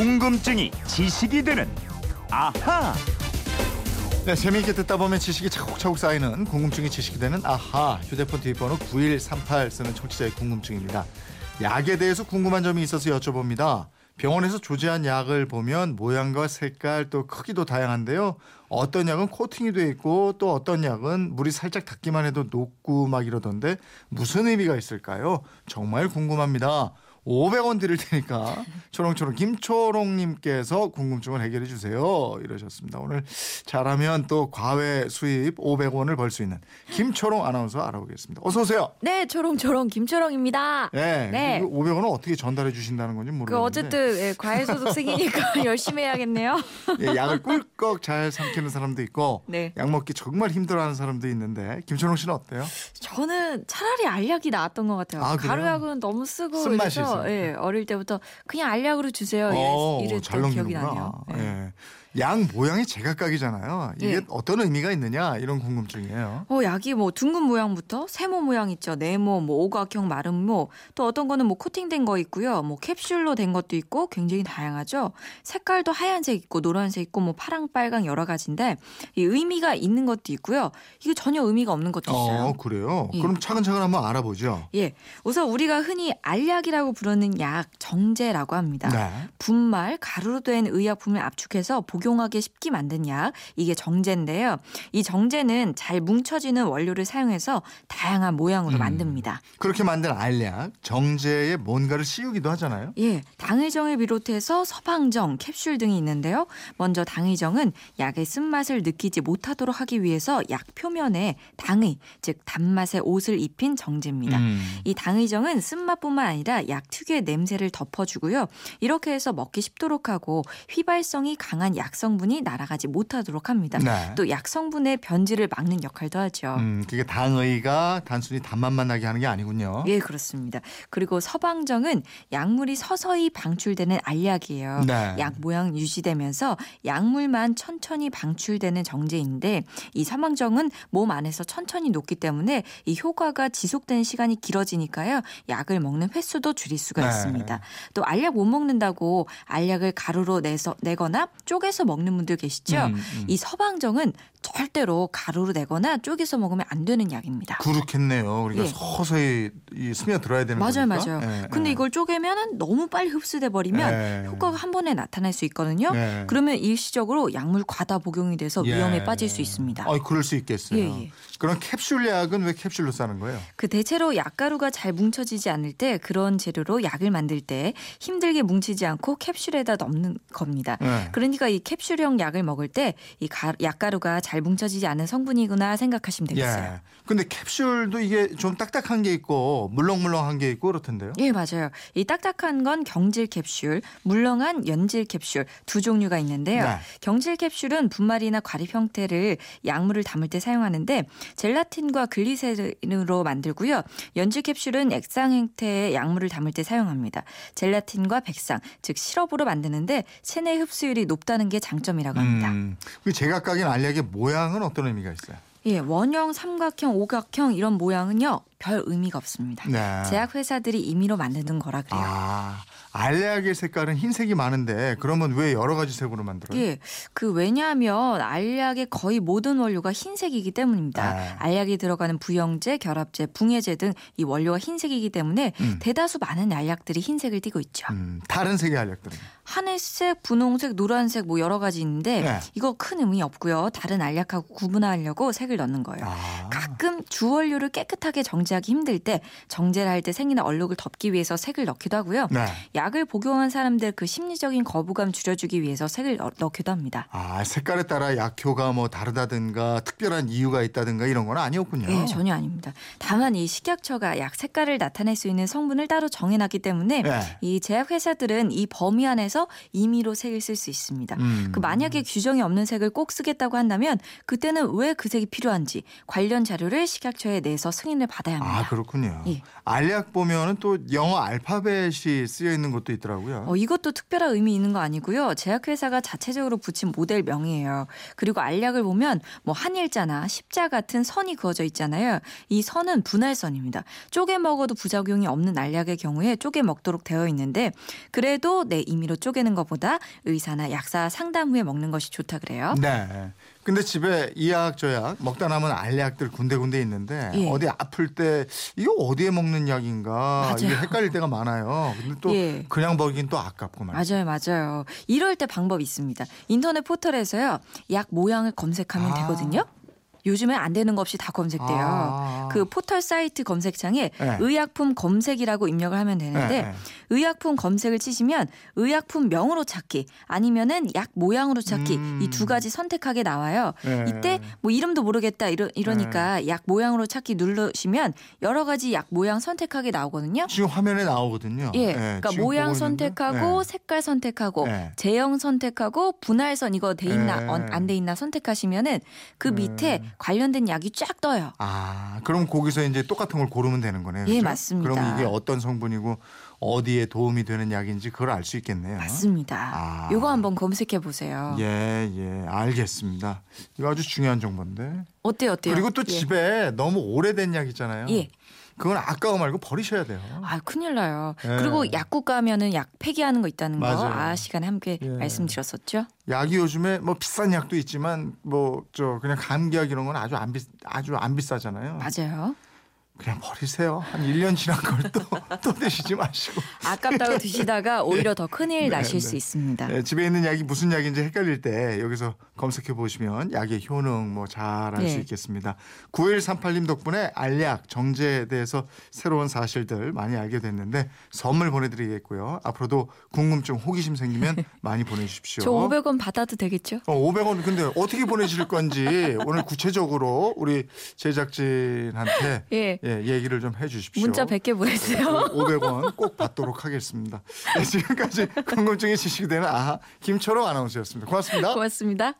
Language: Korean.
궁금증이 지식이 되는 아하. 네, 재미있게 듣다 보면 지식이 차곡차곡 쌓이는 궁금증이 지식이 되는 아하 휴대폰 뒷번호 9138 쓰는 청취자의 궁금증입니다. 약에 대해서 궁금한 점이 있어서 여쭤봅니다. 병원에서 조제한 약을 보면 모양과 색깔 또 크기도 다양한데요. 어떤 약은 코팅이 돼 있고 또 어떤 약은 물이 살짝 닿기만 해도 녹고 막 이러던데 무슨 의미가 있을까요? 정말 궁금합니다. 500원 드릴 테니까 초롱초롱 김초롱님께서 궁금증을 해결해 주세요. 이러셨습니다. 오늘 잘하면 또 과외 수입 500원을 벌 수 있는 김초롱 아나운서 알아보겠습니다. 어서 오세요. 네, 초롱초롱 김초롱입니다. 네. 네. 500원은 어떻게 전달해 주신다는 건지 그 모르겠는데 어쨌든 예, 과외소득생이니까 열심히 해야겠네요. 예, 약을 꿀꺽 잘 삼키는 사람도 있고 네. 약 먹기 정말 힘들어하는 사람도 있는데 김초롱 씨는 어때요? 저는 차라리 알약이 나았던 것 같아요. 아? 가루약은 너무 쓰고 쓴맛이 그래서. 예, 어릴 때부터 그냥 알약으로 주세요. 어, 이랬, 잘 이랬던 기억이. 나네요. 예. 예. 양 모양이 제각각이잖아요. 이게 예. 어떤 의미가 있느냐 이런 궁금증이에요. 어, 약이 뭐 둥근 모양부터 세모 모양 있죠. 네모, 뭐 오각형, 마름모, 또 어떤 거는 뭐 코팅된 거 있고요. 뭐 캡슐로 된 것도 있고 굉장히 다양하죠. 색깔도 하얀색 있고 노란색 있고 뭐 파랑, 빨강 여러 가지인데 이 의미가 있는 것도 있고요. 이게 전혀 의미가 없는 것도 있어요. 어, 그래요? 예. 그럼 차근차근 한번 알아보죠. 예, 우선 우리가 흔히 알약이라고 부르는 약 정제라고 합니다. 네. 분말, 가루로 된 의약품을 압축해서 복용하기 쉽게 만든 약, 이게 정제인데요. 이 정제는 잘 뭉쳐지는 원료를 사용해서 다양한 모양으로 음. 만듭니다. 그렇게 만든 알약, 정제에 뭔가를 씌우기도 하잖아요. 예, 당의정을 비롯해서 서방정, 캡슐 등이 있는데요. 먼저 당의정은 약의 쓴맛을 느끼지 못하도록 하기 위해서 약 표면에 당의, 즉 단맛의 옷을 입힌 정제입니다. 음. 이 당의정은 쓴맛뿐만 아니라 약 특유의 냄새를 덮어주고요. 이렇게 해서 먹기 쉽도록 하고 휘발성이 강한 약 성분이 날아가지 못하도록 합니다. 네. 또약 성분의 변질을 막는 역할도 하죠. 음, 그게 당의가 단순히 단맛만 나게 하는 게 아니군요. 예, 그렇습니다. 그리고 서방정은 약물이 서서히 방출되는 알약이에요. 네. 약 모양 유지되면서 약물만 천천히 방출되는 정제인데 이 서방정은 몸 안에서 천천히 녹기 때문에 이 효과가 지속되는 시간이 길어지니까요. 약을 먹는 횟수도 줄일 수가 네. 있습니다. 또 알약 못 먹는다고 알약을 가루로 내서 내거나 쪼개서 먹는 분들 계시죠? 음, 음. 이 서방정은 절대로 가루로 내거나 쪼개서 먹으면 안 되는 약입니다. 그렇겠네요. 그러니까 예. 서서히 이 스며들어야 되는 맞아요, 거니까. 맞아요. 예, 근데 예. 이걸 쪼개면 너무 빨리 흡수 돼 버리면 예. 효과가 한 번에 나타날 수 있거든요. 예. 그러면 일시적으로 약물 과다 복용이 돼서 예. 위험에 빠질 수 있습니다. 아, 그럴 수 있겠어요. 예, 예. 그런 캡슐 약은 왜 캡슐로 싸는 거예요? 그 대체로 약가루가 잘 뭉쳐지지 않을 때 그런 재료로 약을 만들 때 힘들게 뭉치지 않고 캡슐에다 넣는 겁니다. 네. 그러니까 이 캡슐형 약을 먹을 때 이 약가루가 잘 뭉쳐지지 않은 성분이구나 생각하시면 되겠어요. 예. 근데 캡슐도 이게 좀 딱딱한 게 있고 물렁물렁한 게 있고 그렇던데요. 예, 맞아요. 이 딱딱한 건 경질 캡슐, 물렁한 연질 캡슐 두 종류가 있는데요. 네. 경질 캡슐은 분말이나 과립 형태를 약물을 담을 때 사용하는데 젤라틴과 글리세린으로 만들고요. 연질 캡슐은 액상 형태의 약물을 담을 때 사용합니다. 젤라틴과 백상, 즉 시럽으로 만드는데 체내 흡수율이 높다는 게 장점이라고 합니다. 음, 그 제각각인 알약의 모양은 어떤 의미가 있어요? 예, 원형, 삼각형, 오각형 이런 모양은요. 별 의미가 없습니다. 네. 제약 회사들이 임의로 만드는 거라 그래요. 아, 알약의 색깔은 흰색이 많은데 그러면 왜 여러 가지 색으로 만들어요? 예, 그 왜냐하면 알약의 거의 모든 원료가 흰색이기 때문입니다. 아. 알약이 들어가는 부영제, 결합제, 붕해제 등 이 원료가 흰색이기 때문에 음. 대다수 많은 알약들이 흰색을 띠고 있죠. 음, 다른 색의 알약들은 하늘색, 분홍색, 노란색 뭐 여러 가지 있는데 네. 이거 큰 의미 없고요. 다른 알약하고 구분하려고 색을 넣는 거예요. 아, 가끔 주원료를 깨끗하게 정제하기 힘들 때 정제를 할 때 생이나 얼룩을 덮기 위해서 색을 넣기도 하고요. 네. 약을 복용한 사람들 그 심리적인 거부감 줄여주기 위해서 색을 넣- 넣기도 합니다. 아, 색깔에 따라 약효가 뭐 다르다든가 특별한 이유가 있다든가 이런 건 아니었군요. 네, 전혀 아닙니다. 다만 이 식약처가 약 색깔을 나타낼 수 있는 성분을 따로 정해놨기 때문에 네. 이 제약 회사들은 이 범위 안에서 임의로 색을 쓸 수 있습니다. 음. 그 만약에 규정이 없는 색을 꼭 쓰겠다고 한다면 그때는 왜 그 색이 필요한지 관련 자료를 식약처에 내서 승인을 받아야 합니다. 아 그렇군요. 예. 알약 보면은 또 영어 알파벳이 쓰여 있는 것도 있더라고요. 어, 이것도 특별한 의미 있는 거 아니고요. 제약회사가 자체적으로 붙인 모델 명이에요. 그리고 알약을 보면 뭐 한일자나 십자 같은 선이 그어져 있잖아요. 이 선은 분할선입니다. 쪼개 먹어도 부작용이 없는 알약의 경우에 쪼개 먹도록 되어 있는데 그래도 내 임의로 쪼개는 것보다 의사나 약사 상담 후에 먹는 것이 좋다 그래요. 네. 근데 집에 이 약 저 약 먹다 남은 알약들 군데군데 있는데 예. 어디 아플 때 이거 어디에 먹는 약인가 이게 맞아요. 헷갈릴 때가 많아요. 근데 또 예. 그냥 먹긴 또 아깝고 말이죠. 맞아요, 맞아요. 이럴 때 방법이 있습니다. 인터넷 포털에서요, 약 모양을 검색하면 아. 되거든요. 요즘에 안 되는 거 없이 다 검색돼요. 아. 그 포털 사이트 검색창에 네. 의약품 검색이라고 입력을 하면 되는데 네, 네. 의약품 검색을 치시면 의약품 명으로 찾기 아니면은 약 모양으로 찾기 음. 이두 가지 선택하게 나와요. 네. 이때 뭐 이름도 모르겠다 이러, 이러니까 약 모양으로 찾기 누르시면 여러 가지 약 모양 선택하게 나오거든요. 지금 화면에 나오거든요. 예, 네, 그러니까 모양. 선택하고 네. 색깔 선택하고 네. 제형 선택하고 분할선 이거 돼 있나 네. 안돼 있나 선택하시면은 그 밑에 관련된 약이 쫙 떠요. 아, 그럼 거기서 이제 똑같은 걸 고르면 되는 거네요. 예, 그죠? 맞습니다. 그럼 이게 어떤 성분이고 어디에 도움이 되는 약인지 그걸 알 수 있겠네요. 맞습니다. 아. 요거 한번 검색해 보세요. 예, 예, 알겠습니다. 이거 아주 중요한 정보인데. 어때요, 어때요? 그리고 또 예. 집에 너무 오래된 약 있잖아요. 예. 그건 아까워 말고 버리셔야 돼요. 아, 큰일 나요. 예. 그리고 약국 가면은 약 폐기하는 거 있다는 거. 아 시간에 함께 예. 말씀드렸었죠. 약이 요즘에 뭐 비싼 약도 있지만 뭐 저 그냥 감기약 이런 건 아주 안 비, 아주 안 비싸잖아요. 맞아요. 버리세요. 한 1년 지난 걸 또 또 드시지 마시고. 아깝다고 드시다가 오히려 더 큰일 네, 나실 네. 수 있습니다. 네, 집에 있는 약이 무슨 약인지 헷갈릴 때 여기서 검색해 보시면 약의 효능 뭐 잘 알수 네. 있겠습니다. 9138님 덕분에 알약 정제에 대해서 새로운 사실들 많이 알게 됐는데 선물 보내드리겠고요. 앞으로도 궁금증 호기심 생기면 많이 보내주십시오. 저 500원 받아도 되겠죠? 어, 500원 근데 어떻게 보내실 건지 오늘 구체적으로 우리 제작진한테 예. 예, 얘기를 좀 해주십시오. 문자 100개 보내세요. 500원 꼭 받도록 하겠습니다. 네, 지금까지 궁금증이 지식이 되는 아하 김초롱 아나운서였습니다. 고맙습니다. 고맙습니다.